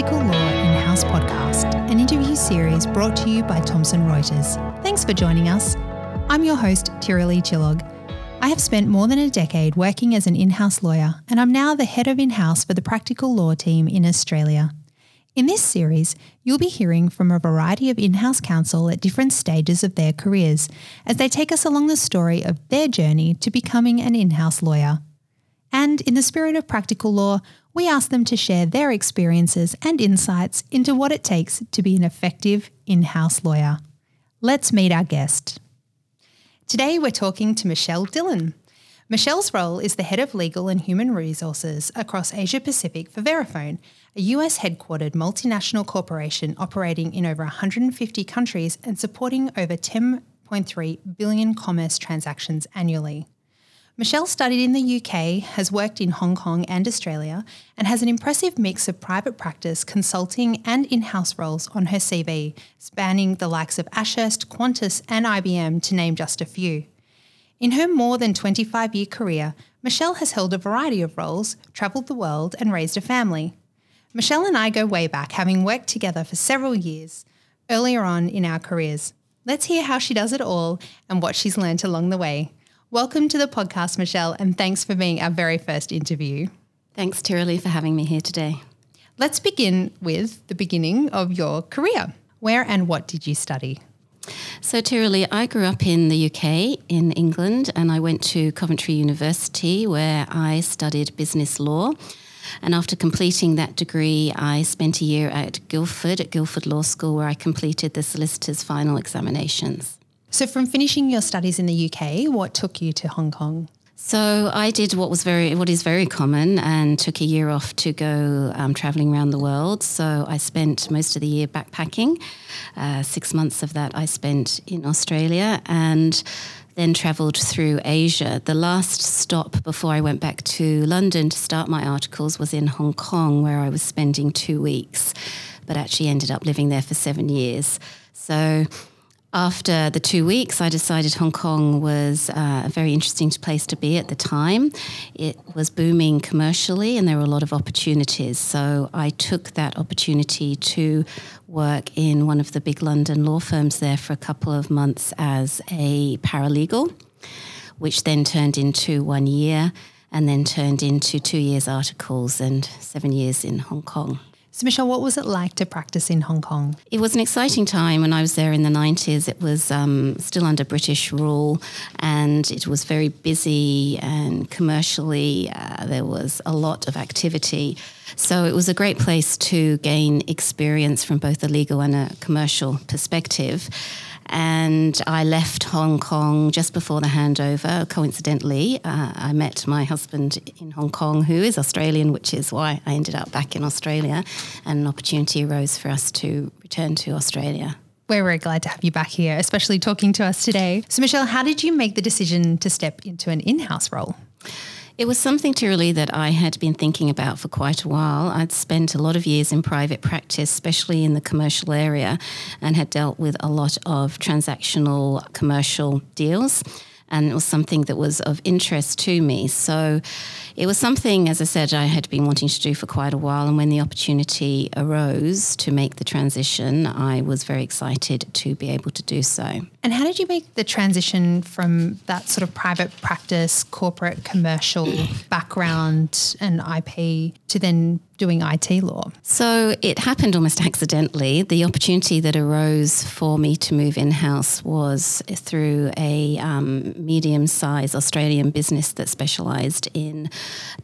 Practical Law in House podcast, an interview series brought to you by Thomson Reuters. Thanks for joining us. I'm your host, Tiralee Chillog. I have spent more than a decade working as an in house lawyer, and I'm now the head of in house for the Practical Law team in Australia. In this series, you'll be hearing from a variety of in house counsel at different stages of their careers as they take us along the story of their journey to becoming an in house lawyer. And in the spirit of practical law, we ask them to share their experiences and insights into what it takes to be an effective in house lawyer. Let's meet our guest. Today, we're talking to Michelle Dillon. Michelle's role is the head of legal and human resources across Asia Pacific for Verifone, a US headquartered multinational corporation operating in over 150 countries and supporting over 10.3 billion commerce transactions annually. Michelle studied in the UK, has worked in Hong Kong and Australia, and has an impressive mix of private practice, consulting, and in house roles on her CV, spanning the likes of Ashurst, Qantas, and IBM, to name just a few. In her more than 25 year career, Michelle has held a variety of roles, travelled the world, and raised a family. Michelle and I go way back, having worked together for several years earlier on in our careers. Let's hear how she does it all and what she's learned along the way. Welcome to the podcast, Michelle, and thanks for being our very first interview. Thanks, Tiralee, for having me here today. Let's begin with the beginning of your career. Where and what did you study? So, Tiralee, I grew up in the UK, in England, and I went to Coventry University where I studied business law. And after completing that degree, I spent a year at Guildford, at Guildford Law School, where I completed the solicitor's final examinations. So, from finishing your studies in the UK, what took you to Hong Kong? So I did what was very, what is very common, and took a year off to go um, traveling around the world. So I spent most of the year backpacking. Uh, six months of that I spent in Australia, and then travelled through Asia. The last stop before I went back to London to start my articles was in Hong Kong, where I was spending two weeks, but actually ended up living there for seven years. So after the two weeks, I decided Hong Kong was uh, a very interesting place to be at the time. It was booming commercially and there were a lot of opportunities. So I took that opportunity to work in one of the big London law firms there for a couple of months as a paralegal, which then turned into one year and then turned into two years articles and seven years in Hong Kong. So, Michelle, what was it like to practice in Hong Kong? It was an exciting time when I was there in the 90s. It was um, still under British rule and it was very busy and commercially uh, there was a lot of activity. So, it was a great place to gain experience from both a legal and a commercial perspective and I left Hong Kong just before the handover. Coincidentally, uh, I met my husband in Hong Kong, who is Australian, which is why I ended up back in Australia, and an opportunity arose for us to return to Australia. We're very glad to have you back here, especially talking to us today. So, Michelle, how did you make the decision to step into an in house role? It was something, Tiralee, that I had been thinking about for quite a while. I'd spent a lot of years in private practice, especially in the commercial area, and had dealt with a lot of transactional commercial deals and it was something that was of interest to me. So it was something, as I said, I had been wanting to do for quite a while. And when the opportunity arose to make the transition, I was very excited to be able to do so. And how did you make the transition from that sort of private practice, corporate, commercial background and IP to then doing IT law? So it happened almost accidentally. The opportunity that arose for me to move in house was through a um, medium sized Australian business that specialised in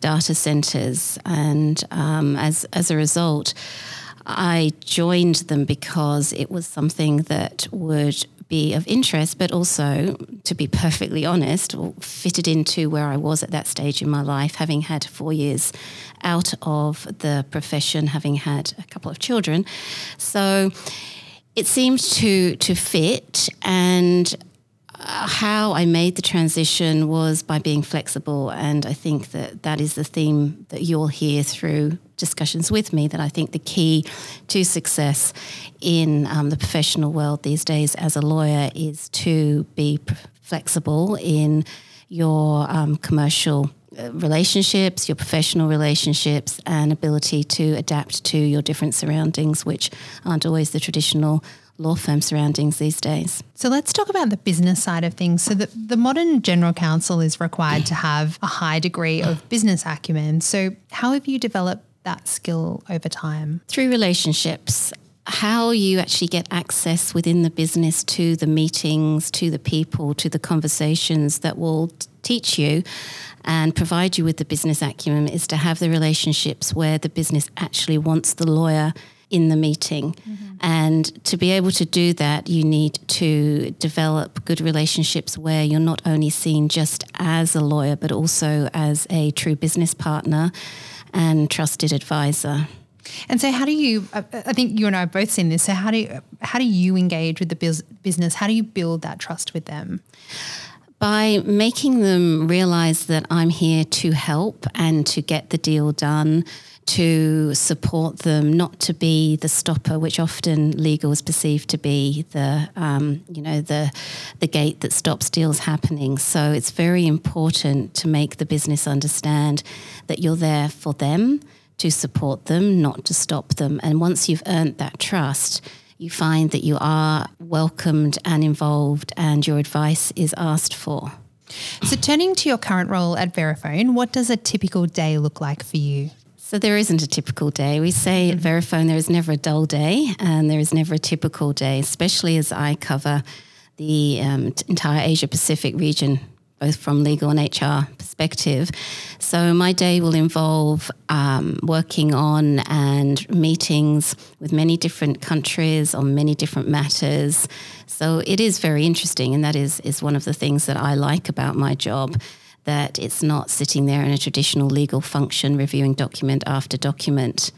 data centres. And um, as, as a result, I joined them because it was something that would be of interest, but also, to be perfectly honest, fitted into where I was at that stage in my life, having had four years out of the profession, having had a couple of children. So it seemed to to fit, and uh, how I made the transition was by being flexible, and I think that that is the theme that you'll hear through discussions with me. That I think the key to success in um, the professional world these days as a lawyer is to be flexible in your um, commercial uh, relationships, your professional relationships, and ability to adapt to your different surroundings, which aren't always the traditional law firm surroundings these days. So let's talk about the business side of things. So the, the modern general counsel is required to have a high degree of business acumen. So how have you developed that skill over time? Through relationships how you actually get access within the business to the meetings, to the people, to the conversations that will teach you and provide you with the business acumen is to have the relationships where the business actually wants the lawyer in the meeting. Mm-hmm. And to be able to do that, you need to develop good relationships where you're not only seen just as a lawyer, but also as a true business partner and trusted advisor. And so, how do you? I think you and I have both seen this. So, how do you, how do you engage with the business? How do you build that trust with them? By making them realize that I'm here to help and to get the deal done, to support them, not to be the stopper, which often legal is perceived to be the, um, you know, the the gate that stops deals happening. So it's very important to make the business understand that you're there for them to support them, not to stop them. And once you've earned that trust, you find that you are welcomed and involved and your advice is asked for. So, turning to your current role at Verifone, what does a typical day look like for you? So, there isn't a typical day. We say at Verifone there is never a dull day and there is never a typical day, especially as I cover the um, entire Asia Pacific region both from legal and HR perspective. So my day will involve um, working on and meetings with many different countries on many different matters. So it is very interesting, and that is is one of the things that I like about my job. That it's not sitting there in a traditional legal function reviewing document after document.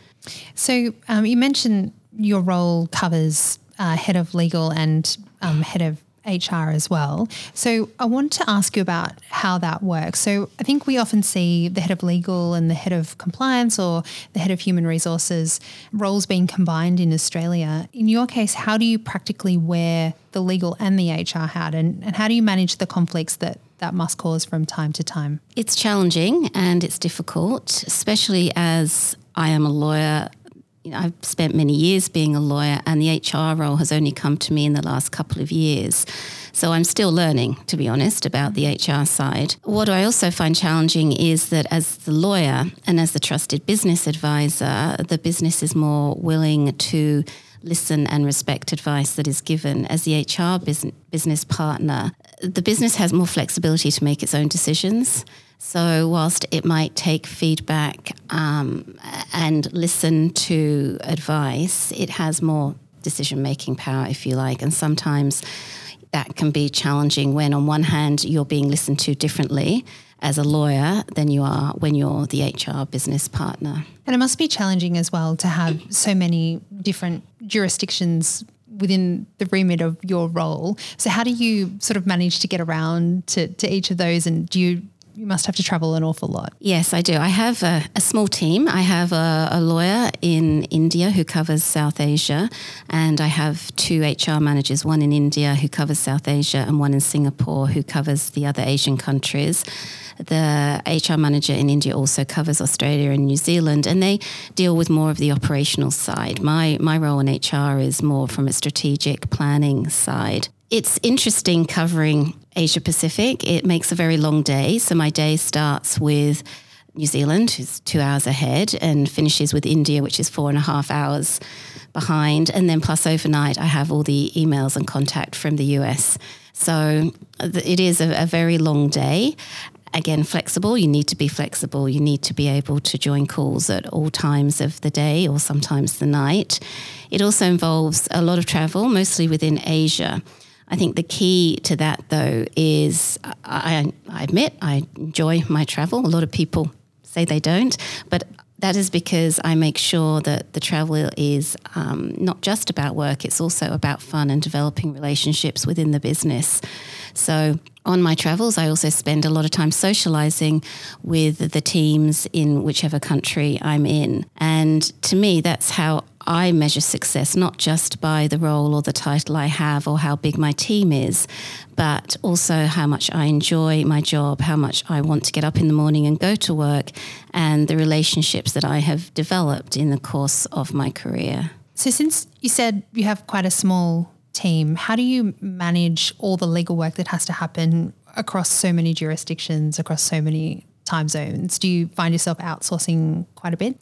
So um, you mentioned your role covers uh, head of legal and um, head of HR as well. So I want to ask you about how that works. So I think we often see the head of legal and the head of compliance or the head of human resources roles being combined in Australia. In your case, how do you practically wear the legal and the HR hat and, and how do you manage the conflicts that that must cause from time to time? It's challenging and it's difficult, especially as I am a lawyer you know, I've spent many years being a lawyer, and the HR role has only come to me in the last couple of years. So I'm still learning, to be honest, about the HR side. What I also find challenging is that as the lawyer and as the trusted business advisor, the business is more willing to listen and respect advice that is given. As the HR business partner, the business has more flexibility to make its own decisions. So, whilst it might take feedback um, and listen to advice, it has more decision making power, if you like. And sometimes that can be challenging when, on one hand, you're being listened to differently as a lawyer than you are when you're the HR business partner. And it must be challenging as well to have so many different jurisdictions within the remit of your role. So how do you sort of manage to get around to, to each of those and do you you must have to travel an awful lot. Yes, I do. I have a, a small team. I have a, a, lawyer in India who covers South Asia, and I have two HR managers, one in India who covers South Asia, and one in Singapore who covers the other Asian countries. The HR manager in India also covers Australia and New Zealand, and they deal with more of the operational side. My my role in HR is more from a strategic planning side. It's interesting covering Asia Pacific. It makes a very long day. So my day starts with New Zealand, who's two hours ahead, and finishes with India, which is four and a half hours behind. And then plus overnight, I have all the emails and contact from the US. So uh, it is a, a very long day. Again, flexible. You need to be flexible. You need to be able to join calls at all times of the day or sometimes the night. It also involves a lot of travel, mostly within Asia. I think the key to that, though, is I, I admit I enjoy my travel. A lot of people say they don't, but that is because I make sure that the travel is um, not just about work, it's also about fun and developing relationships within the business. So, on my travels, I also spend a lot of time socializing with the teams in whichever country I'm in. And to me, that's how I measure success not just by the role or the title I have or how big my team is, but also how much I enjoy my job, how much I want to get up in the morning and go to work, and the relationships that I have developed in the course of my career. So, since you said you have quite a small team, how do you manage all the legal work that has to happen across so many jurisdictions, across so many time zones? Do you find yourself outsourcing quite a bit?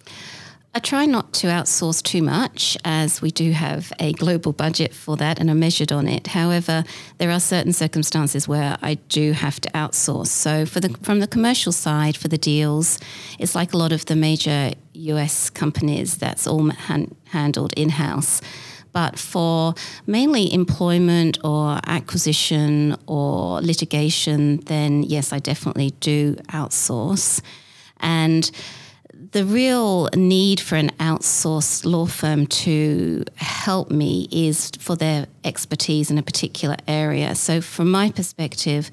I try not to outsource too much as we do have a global budget for that and are measured on it. However, there are certain circumstances where I do have to outsource. So for the from the commercial side for the deals, it's like a lot of the major US companies that's all han- handled in-house. But for mainly employment or acquisition or litigation, then yes, I definitely do outsource. And the real need for an outsourced law firm to help me is for their expertise in a particular area. So, from my perspective,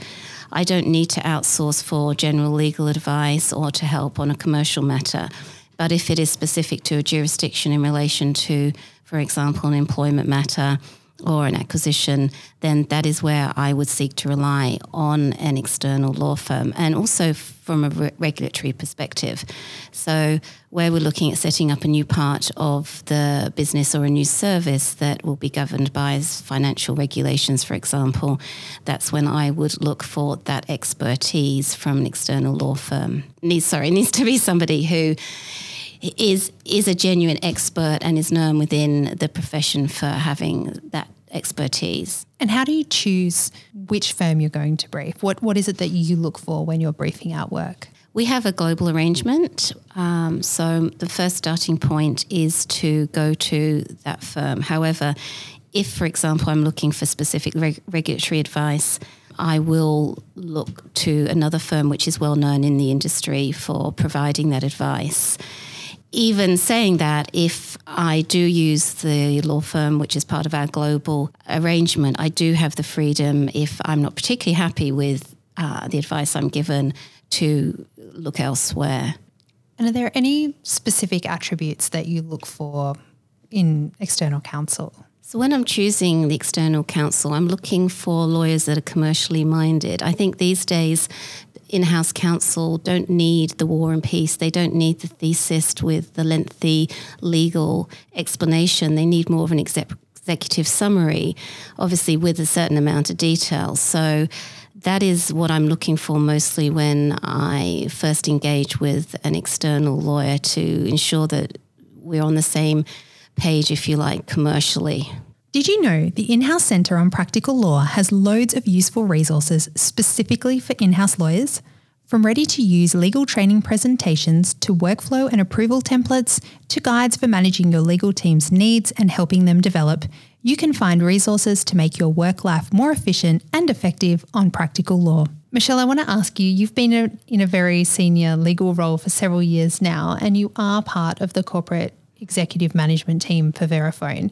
I don't need to outsource for general legal advice or to help on a commercial matter. But if it is specific to a jurisdiction in relation to, for example, an employment matter, or an acquisition, then that is where I would seek to rely on an external law firm and also from a re- regulatory perspective. So, where we're looking at setting up a new part of the business or a new service that will be governed by financial regulations, for example, that's when I would look for that expertise from an external law firm. Needs, sorry, needs to be somebody who is is a genuine expert and is known within the profession for having that expertise. And how do you choose which firm you're going to brief? What what is it that you look for when you're briefing out work? We have a global arrangement. Um, so the first starting point is to go to that firm. However, if, for example, I'm looking for specific reg- regulatory advice, I will look to another firm which is well known in the industry for providing that advice even saying that, if I do use the law firm, which is part of our global arrangement, I do have the freedom, if I'm not particularly happy with uh, the advice I'm given, to look elsewhere. And are there any specific attributes that you look for in external counsel? So, when I'm choosing the external counsel, I'm looking for lawyers that are commercially minded. I think these days in-house counsel don't need the war and peace. They don't need the thesis with the lengthy legal explanation. They need more of an executive summary, obviously with a certain amount of detail. So that is what I'm looking for mostly when I first engage with an external lawyer to ensure that we're on the same page, if you like, commercially. Did you know the In House Centre on Practical Law has loads of useful resources specifically for in house lawyers? From ready to use legal training presentations to workflow and approval templates to guides for managing your legal team's needs and helping them develop, you can find resources to make your work life more efficient and effective on practical law. Michelle, I want to ask you you've been a, in a very senior legal role for several years now, and you are part of the corporate executive management team for Verifone.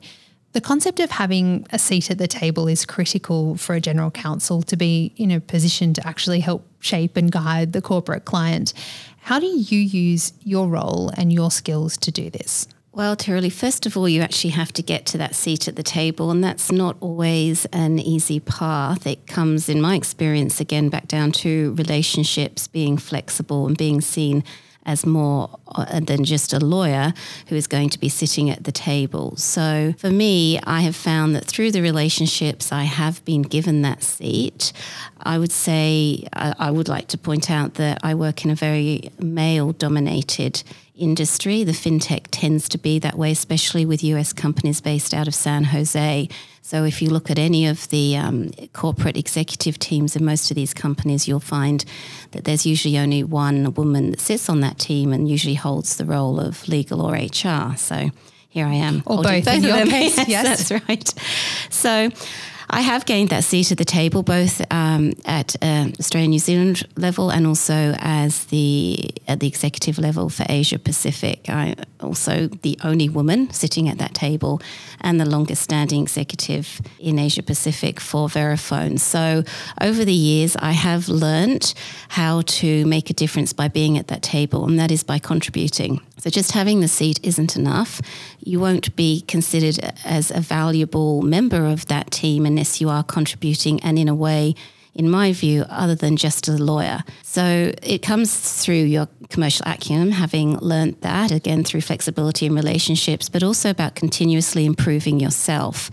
The concept of having a seat at the table is critical for a general counsel to be in a position to actually help shape and guide the corporate client. How do you use your role and your skills to do this? Well, Terry, first of all, you actually have to get to that seat at the table, and that's not always an easy path. It comes, in my experience, again back down to relationships, being flexible and being seen as more uh, than just a lawyer who is going to be sitting at the table. So for me, I have found that through the relationships I have been given that seat, I would say I, I would like to point out that I work in a very male dominated industry. The fintech tends to be that way, especially with US companies based out of San Jose. So if you look at any of the um, corporate executive teams in most of these companies, you'll find that there's usually only one woman that sits on that team and usually holds the role of legal or HR. So here I am. Or both, both in your case, yes, yes. That's right. So I have gained that seat at the table, both um, at uh, Australia New Zealand level and also as the at the executive level for Asia Pacific. I'm also the only woman sitting at that table, and the longest standing executive in Asia Pacific for Verifone. So over the years, I have learnt how to make a difference by being at that table, and that is by contributing. So just having the seat isn't enough. You won't be considered as a valuable member of that team unless you are contributing and in a way in my view, other than just a lawyer. So it comes through your commercial acumen, having learnt that again through flexibility in relationships, but also about continuously improving yourself.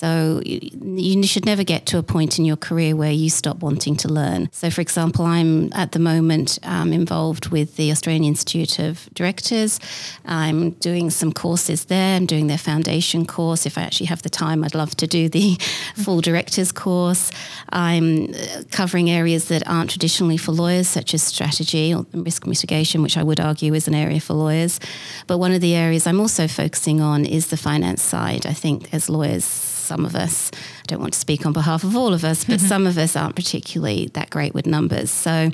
So you should never get to a point in your career where you stop wanting to learn. So, for example, I'm at the moment um, involved with the Australian Institute of Directors. I'm doing some courses there. I'm doing their foundation course. If I actually have the time, I'd love to do the full directors course. I'm uh, covering areas that aren't traditionally for lawyers, such as strategy or risk mitigation, which I would argue is an area for lawyers. But one of the areas I'm also focusing on is the finance side. I think as lawyers, some of us, I don't want to speak on behalf of all of us, but mm-hmm. some of us aren't particularly that great with numbers. So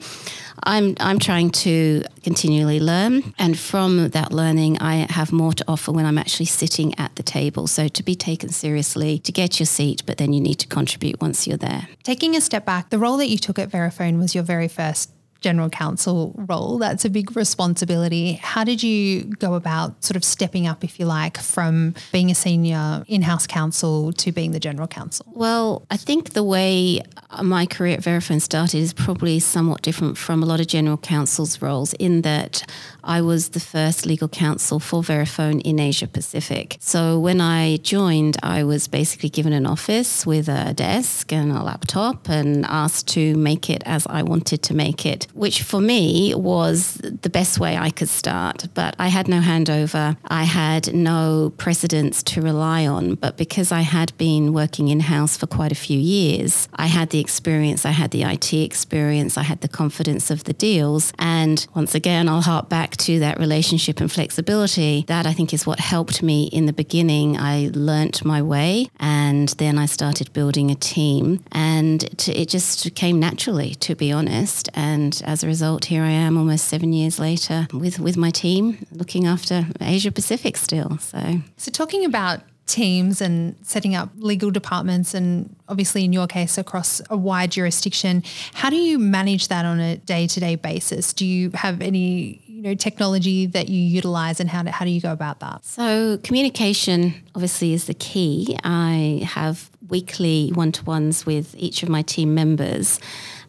I'm, I'm trying to continually learn. And from that learning, I have more to offer when I'm actually sitting at the table. So to be taken seriously, to get your seat, but then you need to contribute once you're there. Taking a step back, the role that you took at Verifone was your very first general counsel role. That's a big responsibility. How did you go about sort of stepping up, if you like, from being a senior in house counsel to being the general counsel? Well, I think the way my career at Verifone started is probably somewhat different from a lot of general counsel's roles in that I was the first legal counsel for Verifone in Asia Pacific. So when I joined, I was basically given an office with a desk and a laptop and asked to make it as I wanted to make it which for me was the best way I could start. But I had no handover, I had no precedents to rely on. But because I had been working in house for quite a few years, I had the experience, I had the IT experience, I had the confidence of the deals. And once again, I'll harp back to that relationship and flexibility. That I think is what helped me in the beginning. I learnt my way and then I started building a team. And it just came naturally, to be honest. And as a result, here I am almost seven years later with, with my team looking after Asia Pacific still. So, so talking about teams and setting up legal departments and obviously in your case across a wide jurisdiction how do you manage that on a day-to-day basis? Do you have any you know technology that you utilize and how do, how do you go about that? So communication obviously is the key. I have weekly one-to-ones with each of my team members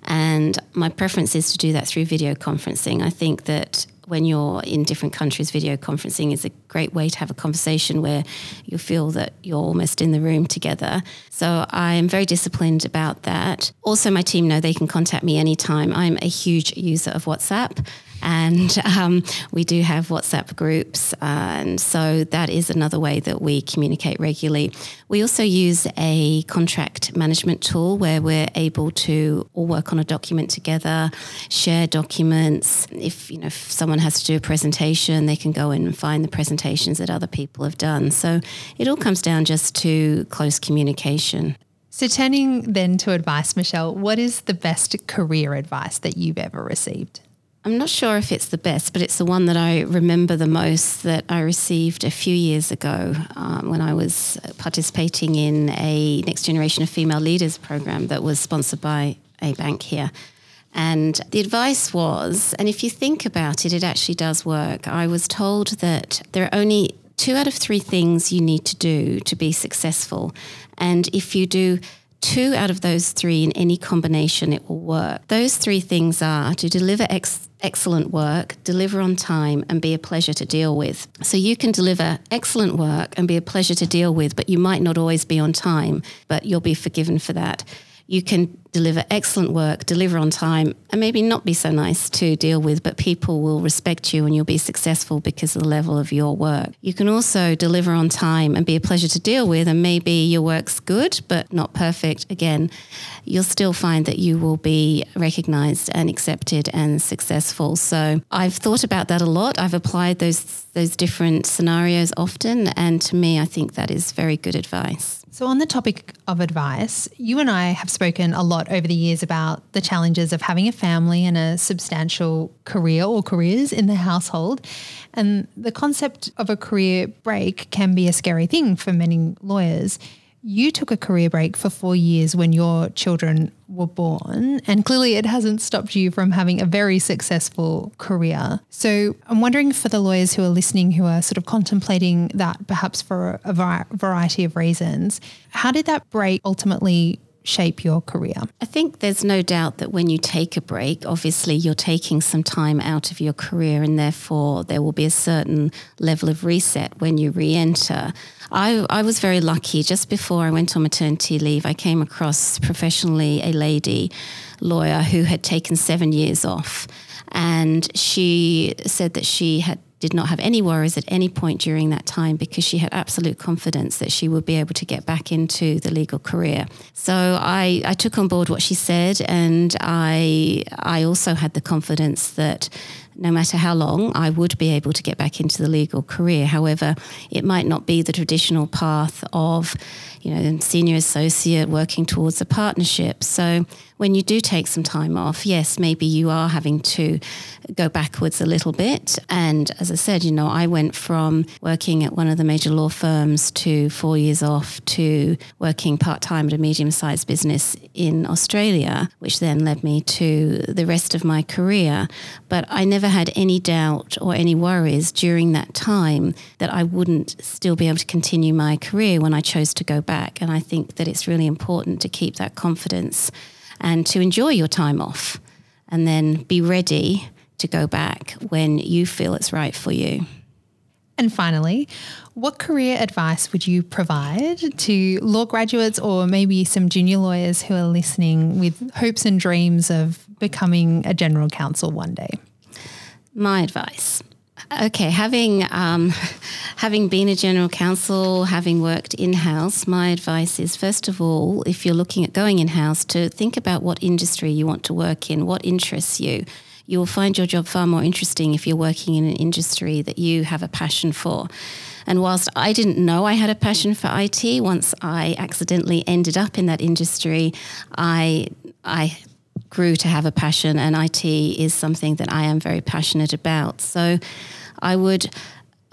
and my preference is to do that through video conferencing. I think that when you're in different countries, video conferencing is a great way to have a conversation where you feel that you're almost in the room together. So I am very disciplined about that. Also, my team know they can contact me anytime. I'm a huge user of WhatsApp. And um, we do have WhatsApp groups. and so that is another way that we communicate regularly. We also use a contract management tool where we're able to all work on a document together, share documents. If, you know, if someone has to do a presentation, they can go in and find the presentations that other people have done. So it all comes down just to close communication. So, turning then to advice, Michelle, what is the best career advice that you've ever received? I'm not sure if it's the best, but it's the one that I remember the most that I received a few years ago um, when I was participating in a Next Generation of Female Leaders program that was sponsored by a bank here. And the advice was, and if you think about it, it actually does work. I was told that there are only two out of three things you need to do to be successful. And if you do two out of those three in any combination, it will work. Those three things are to deliver ex- excellent work, deliver on time, and be a pleasure to deal with. So you can deliver excellent work and be a pleasure to deal with, but you might not always be on time, but you'll be forgiven for that. You can deliver excellent work, deliver on time, and maybe not be so nice to deal with, but people will respect you and you'll be successful because of the level of your work. You can also deliver on time and be a pleasure to deal with, and maybe your work's good, but not perfect. Again, you'll still find that you will be recognized and accepted and successful. So I've thought about that a lot. I've applied those those different scenarios often, and to me, I think that is very good advice. So, on the topic of advice, you and I have spoken a lot over the years about the challenges of having a family and a substantial career or careers in the household. And the concept of a career break can be a scary thing for many lawyers. You took a career break for four years when your children were born, and clearly it hasn't stopped you from having a very successful career. So I'm wondering for the lawyers who are listening who are sort of contemplating that perhaps for a variety of reasons, how did that break ultimately shape your career? I think there's no doubt that when you take a break, obviously you're taking some time out of your career, and therefore there will be a certain level of reset when you re enter. I, I was very lucky. Just before I went on maternity leave, I came across professionally a lady lawyer who had taken seven years off. And she said that she had did not have any worries at any point during that time because she had absolute confidence that she would be able to get back into the legal career. So I, I took on board what she said, and I I also had the confidence that no matter how long, I would be able to get back into the legal career. However, it might not be the traditional path of, you know, senior associate working towards a partnership. So when you do take some time off, yes, maybe you are having to go backwards a little bit. And as I said, you know, I went from working at one of the major law firms to four years off to working part time at a medium sized business in Australia, which then led me to the rest of my career. But I never had any doubt or any worries during that time that I wouldn't still be able to continue my career when I chose to go back. And I think that it's really important to keep that confidence and to enjoy your time off and then be ready to go back when you feel it's right for you. And finally, what career advice would you provide to law graduates or maybe some junior lawyers who are listening with hopes and dreams of becoming a general counsel one day? My advice Okay, having um, having been a general counsel, having worked in house, my advice is first of all, if you're looking at going in house, to think about what industry you want to work in, what interests you. You will find your job far more interesting if you're working in an industry that you have a passion for. And whilst I didn't know I had a passion for IT, once I accidentally ended up in that industry, I I grew to have a passion, and IT is something that I am very passionate about. So I would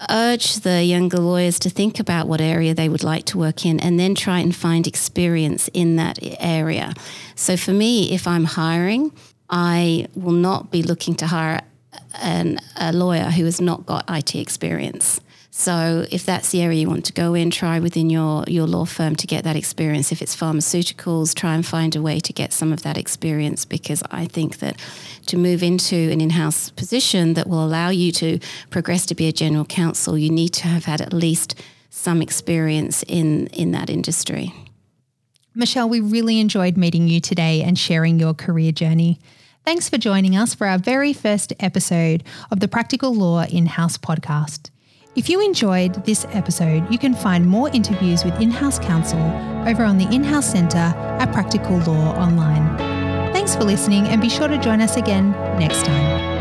urge the younger lawyers to think about what area they would like to work in and then try and find experience in that area. So for me, if I'm hiring, I will not be looking to hire an, a lawyer who has not got IT experience. So if that's the area you want to go in, try within your, your law firm to get that experience. If it's pharmaceuticals, try and find a way to get some of that experience because I think that to move into an in-house position that will allow you to progress to be a general counsel, you need to have had at least some experience in, in that industry. Michelle, we really enjoyed meeting you today and sharing your career journey. Thanks for joining us for our very first episode of the Practical Law In House podcast. If you enjoyed this episode, you can find more interviews with in house counsel over on the In House Centre at Practical Law Online. Thanks for listening and be sure to join us again next time.